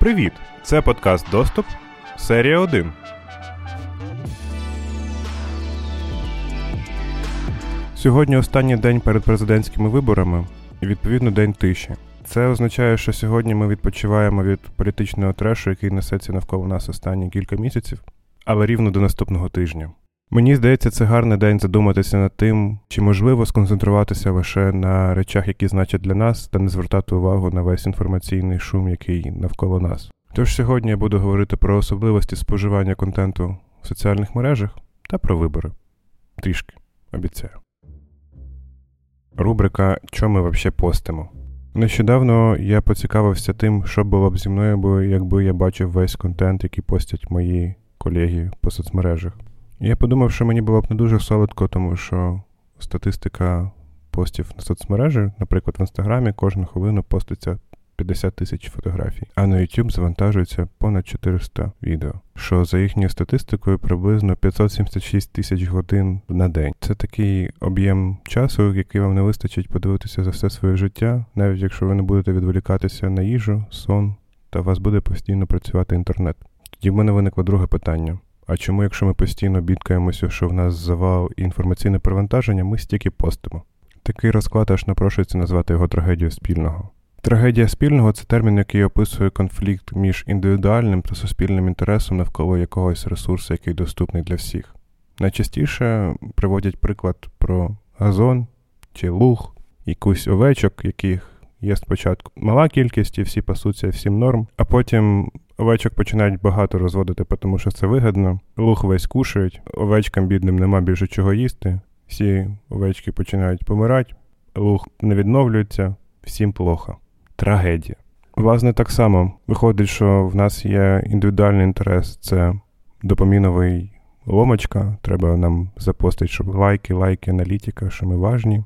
Привіт! Це подкаст Доступ, серія 1. Сьогодні останній день перед президентськими виборами і відповідно день тиші. Це означає, що сьогодні ми відпочиваємо від політичного трешу, який несеться навколо нас останні кілька місяців, але рівно до наступного тижня. Мені здається, це гарний день задуматися над тим, чи можливо сконцентруватися лише на речах, які значать для нас, та не звертати увагу на весь інформаційний шум, який навколо нас. Тож сьогодні я буду говорити про особливості споживання контенту в соціальних мережах та про вибори. Трішки обіцяю. Рубрика Що ми взагалі постимо. Нещодавно я поцікавився тим, що було б зі мною, якби я бачив весь контент, який постять мої колеги по соцмережах. Я подумав, що мені було б не дуже солодко, тому що статистика постів на соцмережі, наприклад, в інстаграмі кожну хвилину поститься 50 тисяч фотографій, а на YouTube завантажується понад 400 відео, що за їхньою статистикою приблизно 576 тисяч годин на день. Це такий об'єм часу, який вам не вистачить подивитися за все своє життя, навіть якщо ви не будете відволікатися на їжу, сон, та у вас буде постійно працювати інтернет. Тоді в мене виникло друге питання. А чому, якщо ми постійно бідкаємося, що в нас завал інформаційне перевантаження, ми стільки постимо? Такий розклад аж напрошується назвати його трагедією спільного. Трагедія спільного це термін, який описує конфлікт між індивідуальним та суспільним інтересом навколо якогось ресурсу, який доступний для всіх. Найчастіше приводять приклад про газон чи луг, якусь овечок, яких є спочатку мала кількість, і всі пасуться всім норм, а потім овечок починають багато розводити, тому що це вигідно. Луг весь кушають, овечкам бідним нема більше чого їсти. Всі овечки починають помирати, луг не відновлюється, всім плохо. Трагедія. Власне, так само виходить, що в нас є індивідуальний інтерес, це допоміновий ломочка. Треба нам запостити, щоб лайки, лайки, аналітика, що ми важні.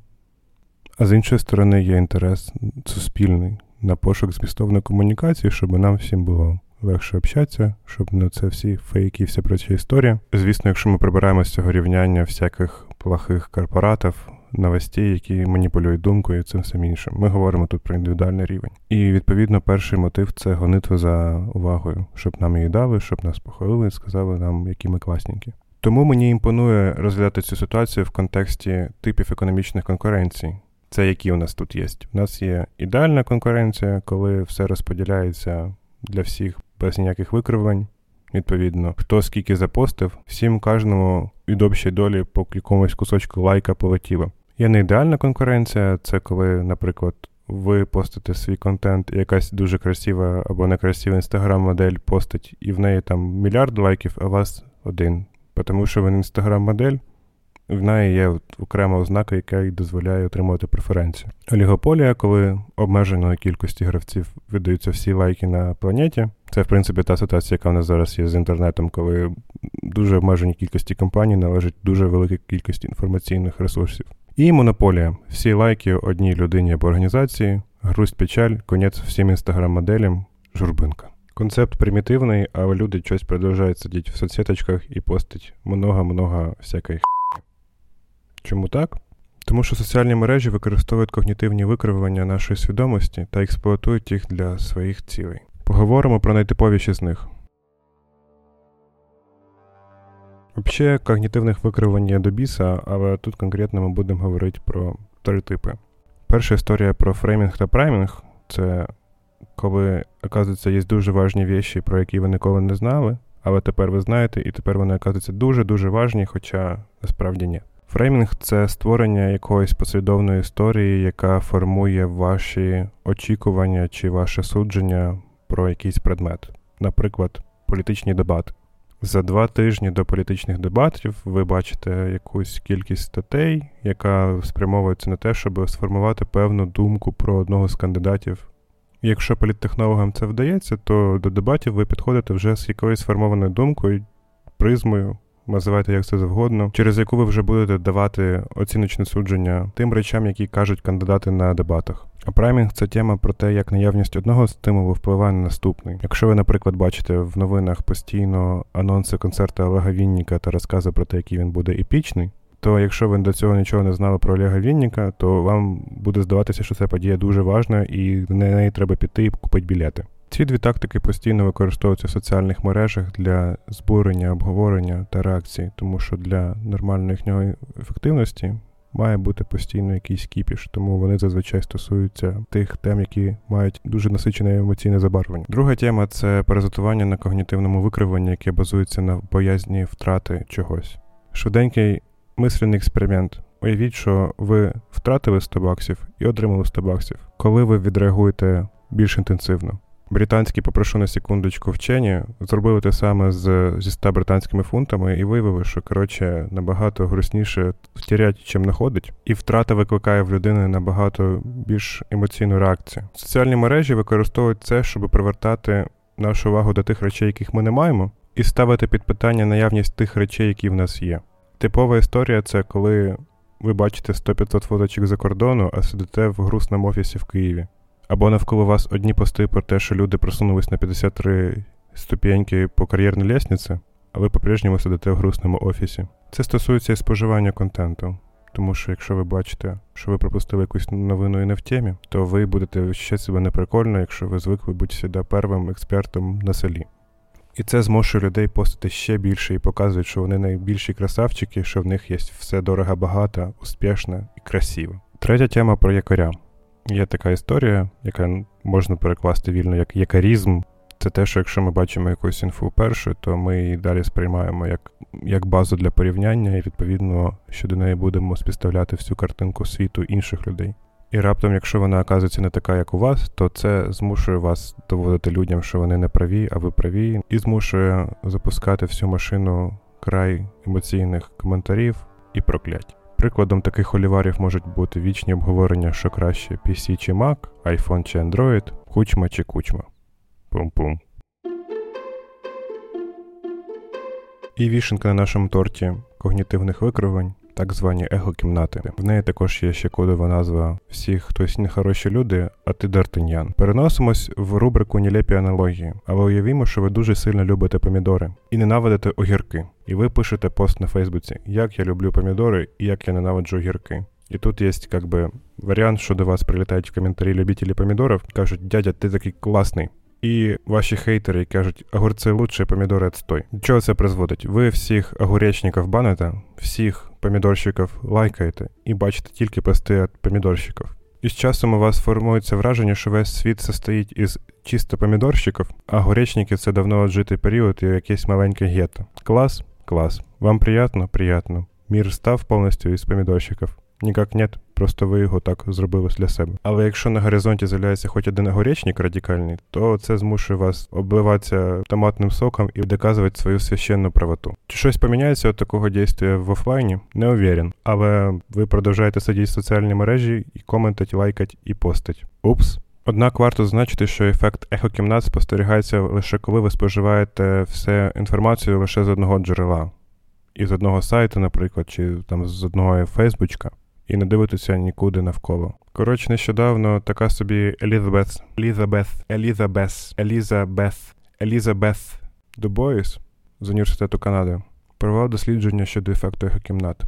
А з іншої сторони, є інтерес суспільний на пошук змістовної комунікації, щоб нам всім було легше общатися, щоб не це всі фейки, вся проча історія. Звісно, якщо ми прибираємо з цього рівняння всяких плохих корпоратів, новостей, які маніпулюють думкою і цим всім іншим. Ми говоримо тут про індивідуальний рівень. І відповідно перший мотив це гонитва за увагою, щоб нам її дали, щоб нас похвалили і сказали нам, які ми класненькі. Тому мені імпонує розглядати цю ситуацію в контексті типів економічних конкуренцій. Це які у нас тут є. У нас є ідеальна конкуренція, коли все розподіляється для всіх без ніяких викривлень. Відповідно, хто скільки запостив, всім кожному від общої долі по якомусь кусочку лайка полетіло. Є не ідеальна конкуренція, це коли, наприклад, ви постите свій контент, і якась дуже красива або некрасива інстаграм-модель постить, і в неї там мільярд лайків, а у вас один. Тому що він інстаграм-модель, в неї є окрема ознака, яка їй дозволяє отримувати преференцію. Олігополія, коли обмеженої кількості гравців видаються всі лайки на планеті. Це, в принципі, та ситуація, яка в нас зараз є з інтернетом, коли дуже обмежені кількості компаній належить дуже велика кількість інформаційних ресурсів. І монополія. Всі лайки одній людині або організації, грусть печаль, конець всім інстаграм-моделям, журбинка. Концепт примітивний, але люди щось продовжують сидіти в соцсеточках і постить много-много всякої Чому так? Тому що соціальні мережі використовують когнітивні викривлення нашої свідомості та експлуатують їх для своїх цілей. Поговоримо про найтиповіші з них. Взагалі, когнітивних викривлень є до біса, але тут конкретно ми будемо говорити про три типи. Перша історія про фреймінг та праймінг це коли, оказується, є дуже важні речі, про які ви ніколи не знали, але тепер ви знаєте, і тепер вони оказуються дуже-дуже важні, хоча насправді ні. Фреймінг це створення якоїсь послідовної історії, яка формує ваші очікування чи ваше судження про якийсь предмет, наприклад, політичні дебати. За два тижні до політичних дебатів ви бачите якусь кількість статей, яка спрямовується на те, щоб сформувати певну думку про одного з кандидатів. Якщо політтехнологам це вдається, то до дебатів ви підходите вже з якоюсь сформованою думкою, призмою, називайте як це завгодно, через яку ви вже будете давати оціночне судження тим речам, які кажуть кандидати на дебатах. А праймінг це тема про те, як наявність одного стимулу впливає на наступний. Якщо ви, наприклад, бачите в новинах постійно анонси концерту Олега Вінніка та розкази про те, який він буде епічний, то якщо ви до цього нічого не знали про Олега Вінніка, то вам буде здаватися, що ця подія дуже важна і на неї треба піти і купити білети. Ці дві тактики постійно використовуються в соціальних мережах для збурення, обговорення та реакції, тому що для нормальної їхньої ефективності має бути постійно якийсь кіпіш, тому вони зазвичай стосуються тих тем, які мають дуже насичене емоційне забарвлення. Друга тема це паразитування на когнітивному викривленні, яке базується на боязні втрати чогось. Швиденький мислений експеримент. Уявіть, що ви втратили 100 баксів і отримали 100 баксів. Коли ви відреагуєте більш інтенсивно? Британські, попрошу на секундочку, вчені зробили те саме з, зі 100 британськими фунтами і виявили, що коротше набагато грустніше втірять, чим находить, і втрата викликає в людини набагато більш емоційну реакцію. Соціальні мережі використовують це, щоб привертати нашу увагу до тих речей, яких ми не маємо, і ставити під питання наявність тих речей, які в нас є. Типова історія це коли ви бачите 100-500 фоточок за кордону, а сидите в грустному офісі в Києві. Або навколо вас одні пости про те, що люди просунулись на 53 ступеньки по кар'єрній лестниці, а ви по-прежньому сидите в грустному офісі. Це стосується і споживання контенту. Тому що якщо ви бачите, що ви пропустили якусь новину і не в темі, то ви будете ще себе неприкольно, якщо ви звикли бути сюди первим експертом на селі. І це змушує людей постити ще більше і показують, що вони найбільші красавчики, що в них є все дорого, багато, успішне і красиво. Третя тема про якоря. Є така історія, яка можна перекласти вільно як якарізм. Це те, що якщо ми бачимо якусь інфу першу, то ми її далі сприймаємо як як базу для порівняння, і відповідно що до неї будемо співставляти всю картинку світу інших людей. І раптом, якщо вона оказується не така, як у вас, то це змушує вас доводити людям, що вони не праві, а ви праві, і змушує запускати всю машину край емоційних коментарів і проклять. Прикладом таких оліварів можуть бути вічні обговорення, що краще PC чи Mac, iPhone чи Android, кучма чи кучма. Пум-пум. І вішенка на нашому торті когнітивних викривлень так звані его-кімнати. В неї також є ще кодова назва всіх хтось нехороші люди, а ти Д'Артиньян. Переносимось в рубрику Нілепі аналогії, але уявімо, що ви дуже сильно любите помідори і ненавидите огірки. І ви пишете пост на Фейсбуці, як я люблю помідори і як я ненавиджу огірки. І тут є как би варіант, що до вас прилітають в коментарі любителі помідорів, кажуть, дядя, ти такий класний. І ваші хейтери кажуть, огурці лучше, помідори отстой. До чого це призводить? Ви всіх огуречників баните, всіх помідорщиків лайкаєте і бачите тільки пости від помідорщиків. І з часом у вас формується враження, що весь світ состоїть із чисто помідорщиків, а горечники це давно отжитий період і якесь маленьке гетто. Клас? Клас. Вам приятно? Приятно. Мір став повністю із помідорщиків. Ніяк нет, просто ви його так зробили для себе. Але якщо на горизонті з'являється хоч один огуречник радикальний, то це змушує вас обливатися томатним соком і доказувати свою священну правоту. Чи щось поміняється від такого дійства в офлайні? Не уверен. Але ви продовжуєте сидіти в соціальній мережі і коментать, лайкать і постить. Упс. Однак варто зазначити, що ефект ехокімнат спостерігається лише коли ви споживаєте все інформацію лише з одного джерела. Із одного сайту, наприклад, чи там з одного фейсбучка і не дивитися нікуди навколо. Коротше, нещодавно така собі Елізабет, Елізабет, Елізабет, Елізабет, Елізабет Дубоїс з університету Канади провела дослідження щодо ефекту ехокімнат.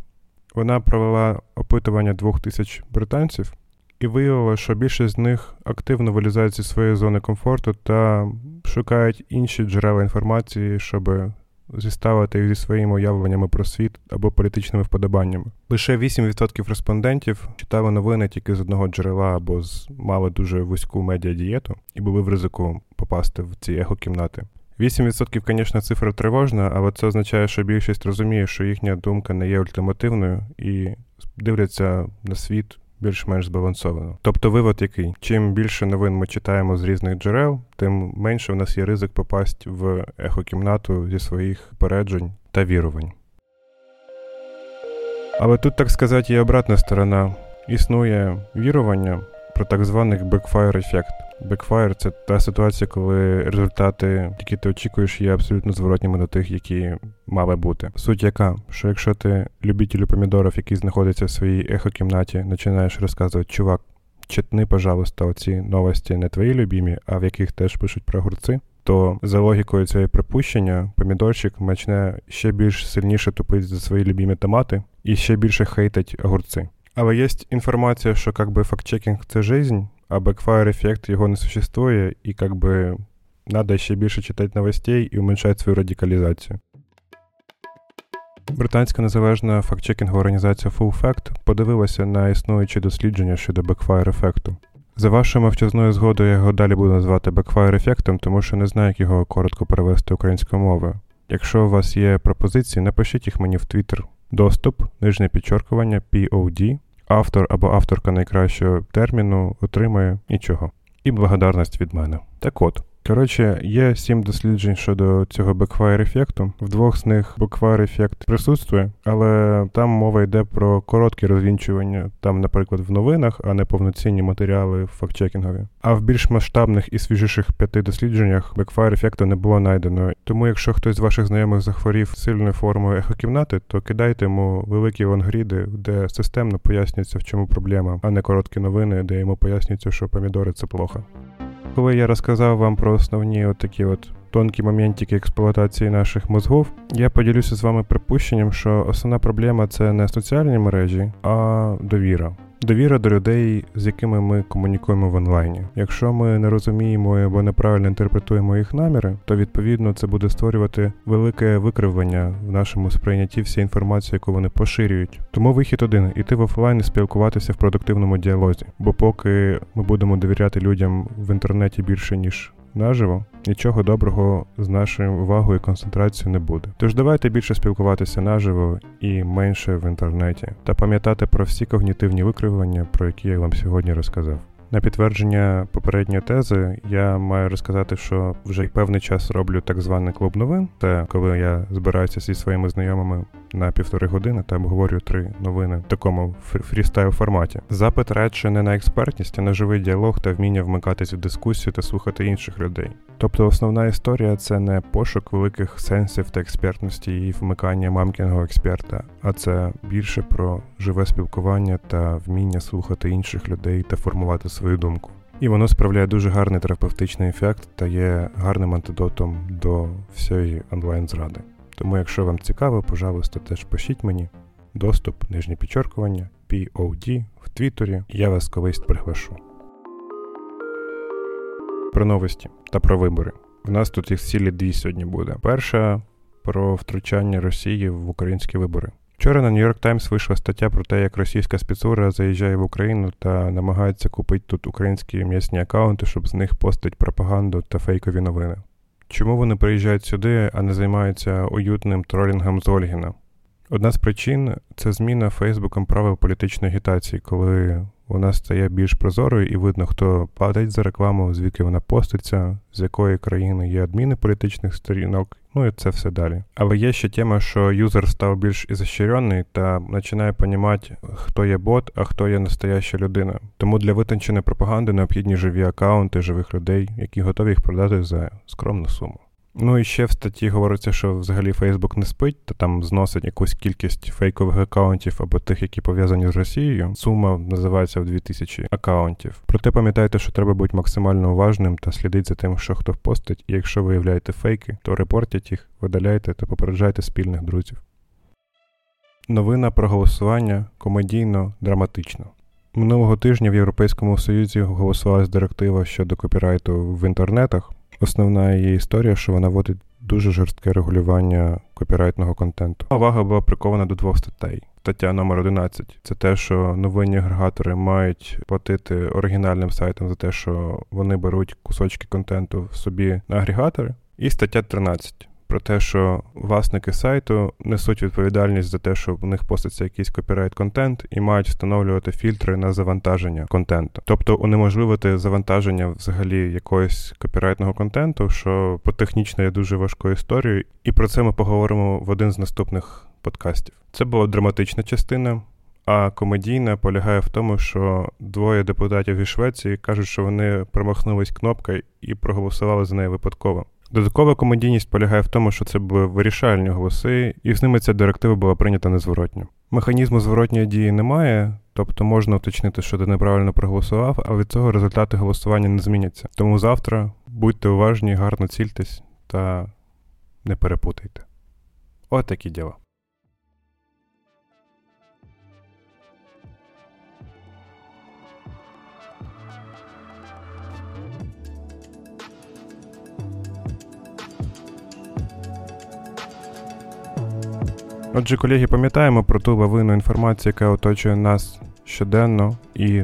Вона провела опитування двох тисяч британців і виявила, що більшість з них активно вилізають зі своєї зони комфорту та шукають інші джерела інформації, щоб зіставити їх зі своїми уявленнями про світ або політичними вподобаннями. Лише 8% респондентів читали новини тільки з одного джерела або з мали дуже вузьку медіадієту і були в ризику попасти в ці ехокімнати. 8%, звісно, цифра тривожна, але це означає, що більшість розуміє, що їхня думка не є ультимативною і дивляться на світ більш-менш збалансовано. Тобто вивод який? Чим більше новин ми читаємо з різних джерел, тим менше в нас є ризик попасть в ехокімнату зі своїх переджень та вірувань. Але тут, так сказати, є обратна сторона. Існує вірування про так званий backfire ефект. Backfire – це та ситуація, коли результати, які ти очікуєш, є абсолютно зворотніми до тих, які мали бути. Суть яка, що якщо ти любителю помідорів, який знаходиться в своїй ехокімнаті, починаєш розказувати, чувак, читни, пожалуйста, оці новості не твої любімі, а в яких теж пишуть про огурці, то за логікою цієї припущення, помідорчик почне ще більш сильніше тупити за свої любімі томати і ще більше хейтить огурці. Але є інформація, що как бы фактчекінг це жизнь, а backfire ефект його не существує, і как бы Надо ще більше читати новостей і уменьшати свою радикалізацію. Британська незалежна фактчекінгова організація Full Fact подивилася на існуючі дослідження щодо backfire ефекту. За вашою мовчазною згодою я його далі буду називати backfire ефектом, тому що не знаю, як його коротко перевести українською мовою. Якщо у вас є пропозиції, напишіть їх мені в Twitter. Доступ, нижнє підчоркування, POD, автор або авторка найкращого терміну отримає нічого. І благодарність від мене. Так от. Коротше, є сім досліджень щодо цього backfire ефекту. В двох з них backfire ефект присутствує, але там мова йде про короткі розвінчування, там, наприклад, в новинах, а не повноцінні матеріали фактчекінгові. А в більш масштабних і свіжіших п'яти дослідженнях backfire ефекту не було знайдено. Тому, якщо хтось з ваших знайомих захворів сильною формою ехокімнати, то кидайте йому великі лонгріди, де системно пояснюється, в чому проблема, а не короткі новини, де йому пояснюється, що помідори це плохо коли я розказав вам про основні от такі от тонкі моментики експлуатації наших мозгов, я поділюся з вами припущенням, що основна проблема це не соціальні мережі, а довіра. Довіра до людей, з якими ми комунікуємо в онлайні. Якщо ми не розуміємо або неправильно інтерпретуємо їх наміри, то відповідно це буде створювати велике викривлення в нашому сприйнятті всієї інформації, яку вони поширюють. Тому вихід один іти в офлайн і спілкуватися в продуктивному діалозі. Бо поки ми будемо довіряти людям в інтернеті більше ніж наживо, нічого доброго з нашою увагою і концентрацією не буде. Тож давайте більше спілкуватися наживо і менше в інтернеті, та пам'ятати про всі когнітивні викривлення, про які я вам сьогодні розказав. На підтвердження попередньої тези я маю розказати, що вже певний час роблю так званий клуб новин. Це коли я збираюся зі своїми знайомими на півтори години та обговорюю три новини в такому фрістайл форматі. Запит радше не на експертність, а на живий діалог та вміння вмикатись в дискусію та слухати інших людей. Тобто основна історія це не пошук великих сенсів та експертності і вмикання мамкіного експерта, а це більше про живе спілкування та вміння слухати інших людей та формувати свою думку. І воно справляє дуже гарний терапевтичний ефект та є гарним антидотом до всієї онлайн-зради. Тому, якщо вам цікаво, пожалуйста, теж пишіть мені доступ, нижнє підчеркування, POD в Твіттері, я вас колись приглашу. Про новості та про вибори. В нас тут їх цілі дві сьогодні буде. Перша про втручання Росії в українські вибори. Вчора на Нью-Йорк Таймс вийшла стаття про те, як російська спецура заїжджає в Україну та намагається купити тут українські м'ясні акаунти, щоб з них постати пропаганду та фейкові новини. Чому вони приїжджають сюди, а не займаються уютним тролінгом з Ольгіна? Одна з причин це зміна Фейсбуком правил політичної агітації, коли вона стає більш прозорою і видно, хто платить за рекламу, звідки вона поститься, з якої країни є адміни політичних сторінок, ну і це все далі. Але є ще тема, що юзер став більш ізощрений та починає розуміти, хто є бот, а хто є настояща людина. Тому для витонченої пропаганди необхідні живі акаунти живих людей, які готові їх продати за скромну суму. Ну і ще в статті говориться, що взагалі Фейсбук не спить, та там зносить якусь кількість фейкових акаунтів або тих, які пов'язані з Росією. Сума називається в 2000 акаунтів. Проте пам'ятайте, що треба бути максимально уважним та слідити за тим, що хто постить, і якщо виявляєте фейки, то репортять їх, видаляйте та попереджайте спільних друзів. Новина про голосування комедійно драматично. Минулого тижня в Європейському Союзі голосувалась директива щодо копірайту в інтернетах. Основна її історія, що вона вводить дуже жорстке регулювання копірайтного контенту. Увага була прикована до двох статей. Стаття номер 11 це те, що новинні агрегатори мають платити оригінальним сайтам за те, що вони беруть кусочки контенту в собі на агрегатори. І стаття 13 про те, що власники сайту несуть відповідальність за те, що в них поститься якийсь копірайт контент і мають встановлювати фільтри на завантаження контенту, тобто унеможливити завантаження взагалі якогось копірайтного контенту, що по технічно є дуже важкою історією, і про це ми поговоримо в один з наступних подкастів. Це була драматична частина. А комедійна полягає в тому, що двоє депутатів із Швеції кажуть, що вони промахнулись кнопкою і проголосували за неї випадково. Додаткова комедійність полягає в тому, що це були вирішальні голоси, і з ними ця директива була прийнята незворотньо. Механізму зворотньої дії немає, тобто можна уточнити, що ти неправильно проголосував, але від цього результати голосування не зміняться. Тому завтра будьте уважні, гарно цільтесь та не перепутайте. От такі діла. Отже, колеги, пам'ятаємо про ту лавину інформації, яка оточує нас щоденно, і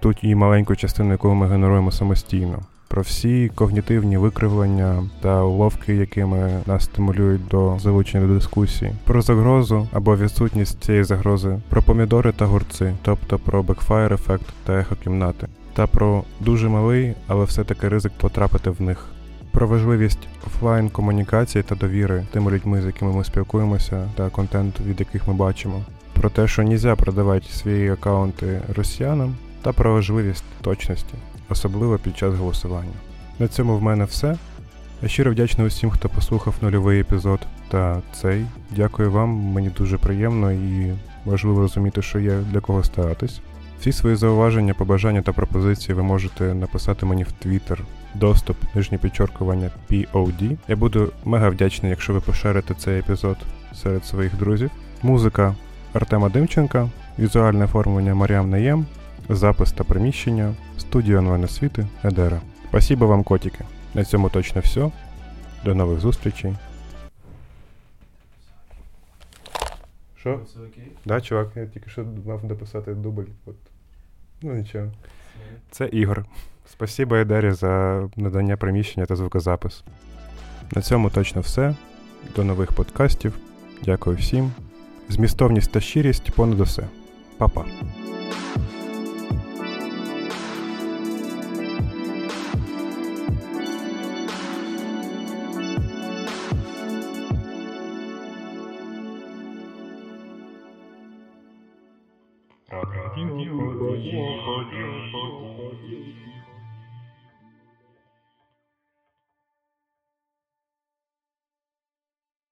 тут і маленьку частину, яку ми генеруємо самостійно. Про всі когнітивні викривлення та уловки, якими нас стимулюють до залучення до дискусії, про загрозу або відсутність цієї загрози, про помідори та гурци, тобто про бекфайр ефект та ехо кімнати, та про дуже малий, але все-таки ризик потрапити в них. Про важливість офлайн комунікації та довіри тими людьми, з якими ми спілкуємося, та контент, від яких ми бачимо, про те, що нельзя продавати свої аккаунти росіянам, та про важливість точності, особливо під час голосування. На цьому в мене все. Я щиро вдячний усім, хто послухав нульовий епізод та цей. Дякую вам, мені дуже приємно і важливо розуміти, що є для кого старатись. Всі свої зауваження, побажання та пропозиції ви можете написати мені в Twitter доступ нижнє підчоркування POD. Я буду мега вдячний, якщо ви поширите цей епізод серед своїх друзів. Музика Артема Димченка, візуальне оформлення Маріам Наєм, запис та приміщення, студія онлайн освіти Едера. Спасибо вам, котики. На цьому точно все. До нових зустрічей. Що? Все окей? Да, чувак, я тільки що мав дописати дубль. От. Ну нічого. Це Ігор. Спасибо Едері за надання приміщення та звукозапис. На цьому точно все. До нових подкастів. Дякую всім. Змістовність та щирість понад усе. Па-па.